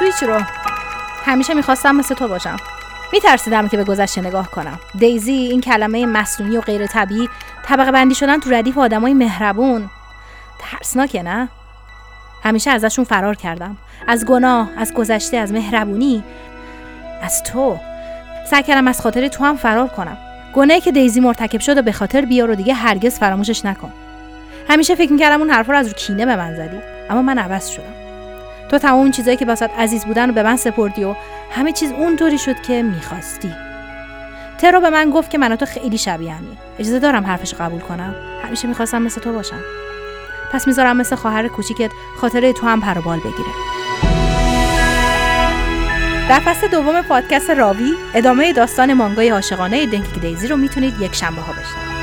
سویچ رو. همیشه می‌خواستم مثل تو باشم. میترسیدم که به گذشته نگاه کنم. دیزی این کلمه مصنوعی و غیر طبیعی طبقه بندی شدن تو ردیف آدمای مهربون. ترسناکه نه؟ همیشه ازشون فرار کردم. از گناه از گذشته از مهربونی. از تو. سعی کردم از خاطر تو هم فرار کنم. گناهی که دیزی مرتکب شد و به خاطر بیار و دیگه هرگز فراموشش نکن. همیشه فکر می‌کردم اون حرفا رو از رو کینه به من زدی. اما من عوض شدم. تو تمام اون چیزایی که واسط عزیز بودن رو به من سپردی و همه چیز اونطوری شد که می‌خواستی. ترو به من گفت که من تو خیلی شبیه همین اجازه دارم حرفش قبول کنم. همیشه می‌خواستم مثل تو باشم. پس می‌ذارم مثل خواهر کوچیکت خاطره تو هم پر بال بگیره. در فصل دوم پادکست راوی ادامه داستان مانگای عاشقانه دنکی دیزی رو می‌تونید یک شنبه ها بشنوید.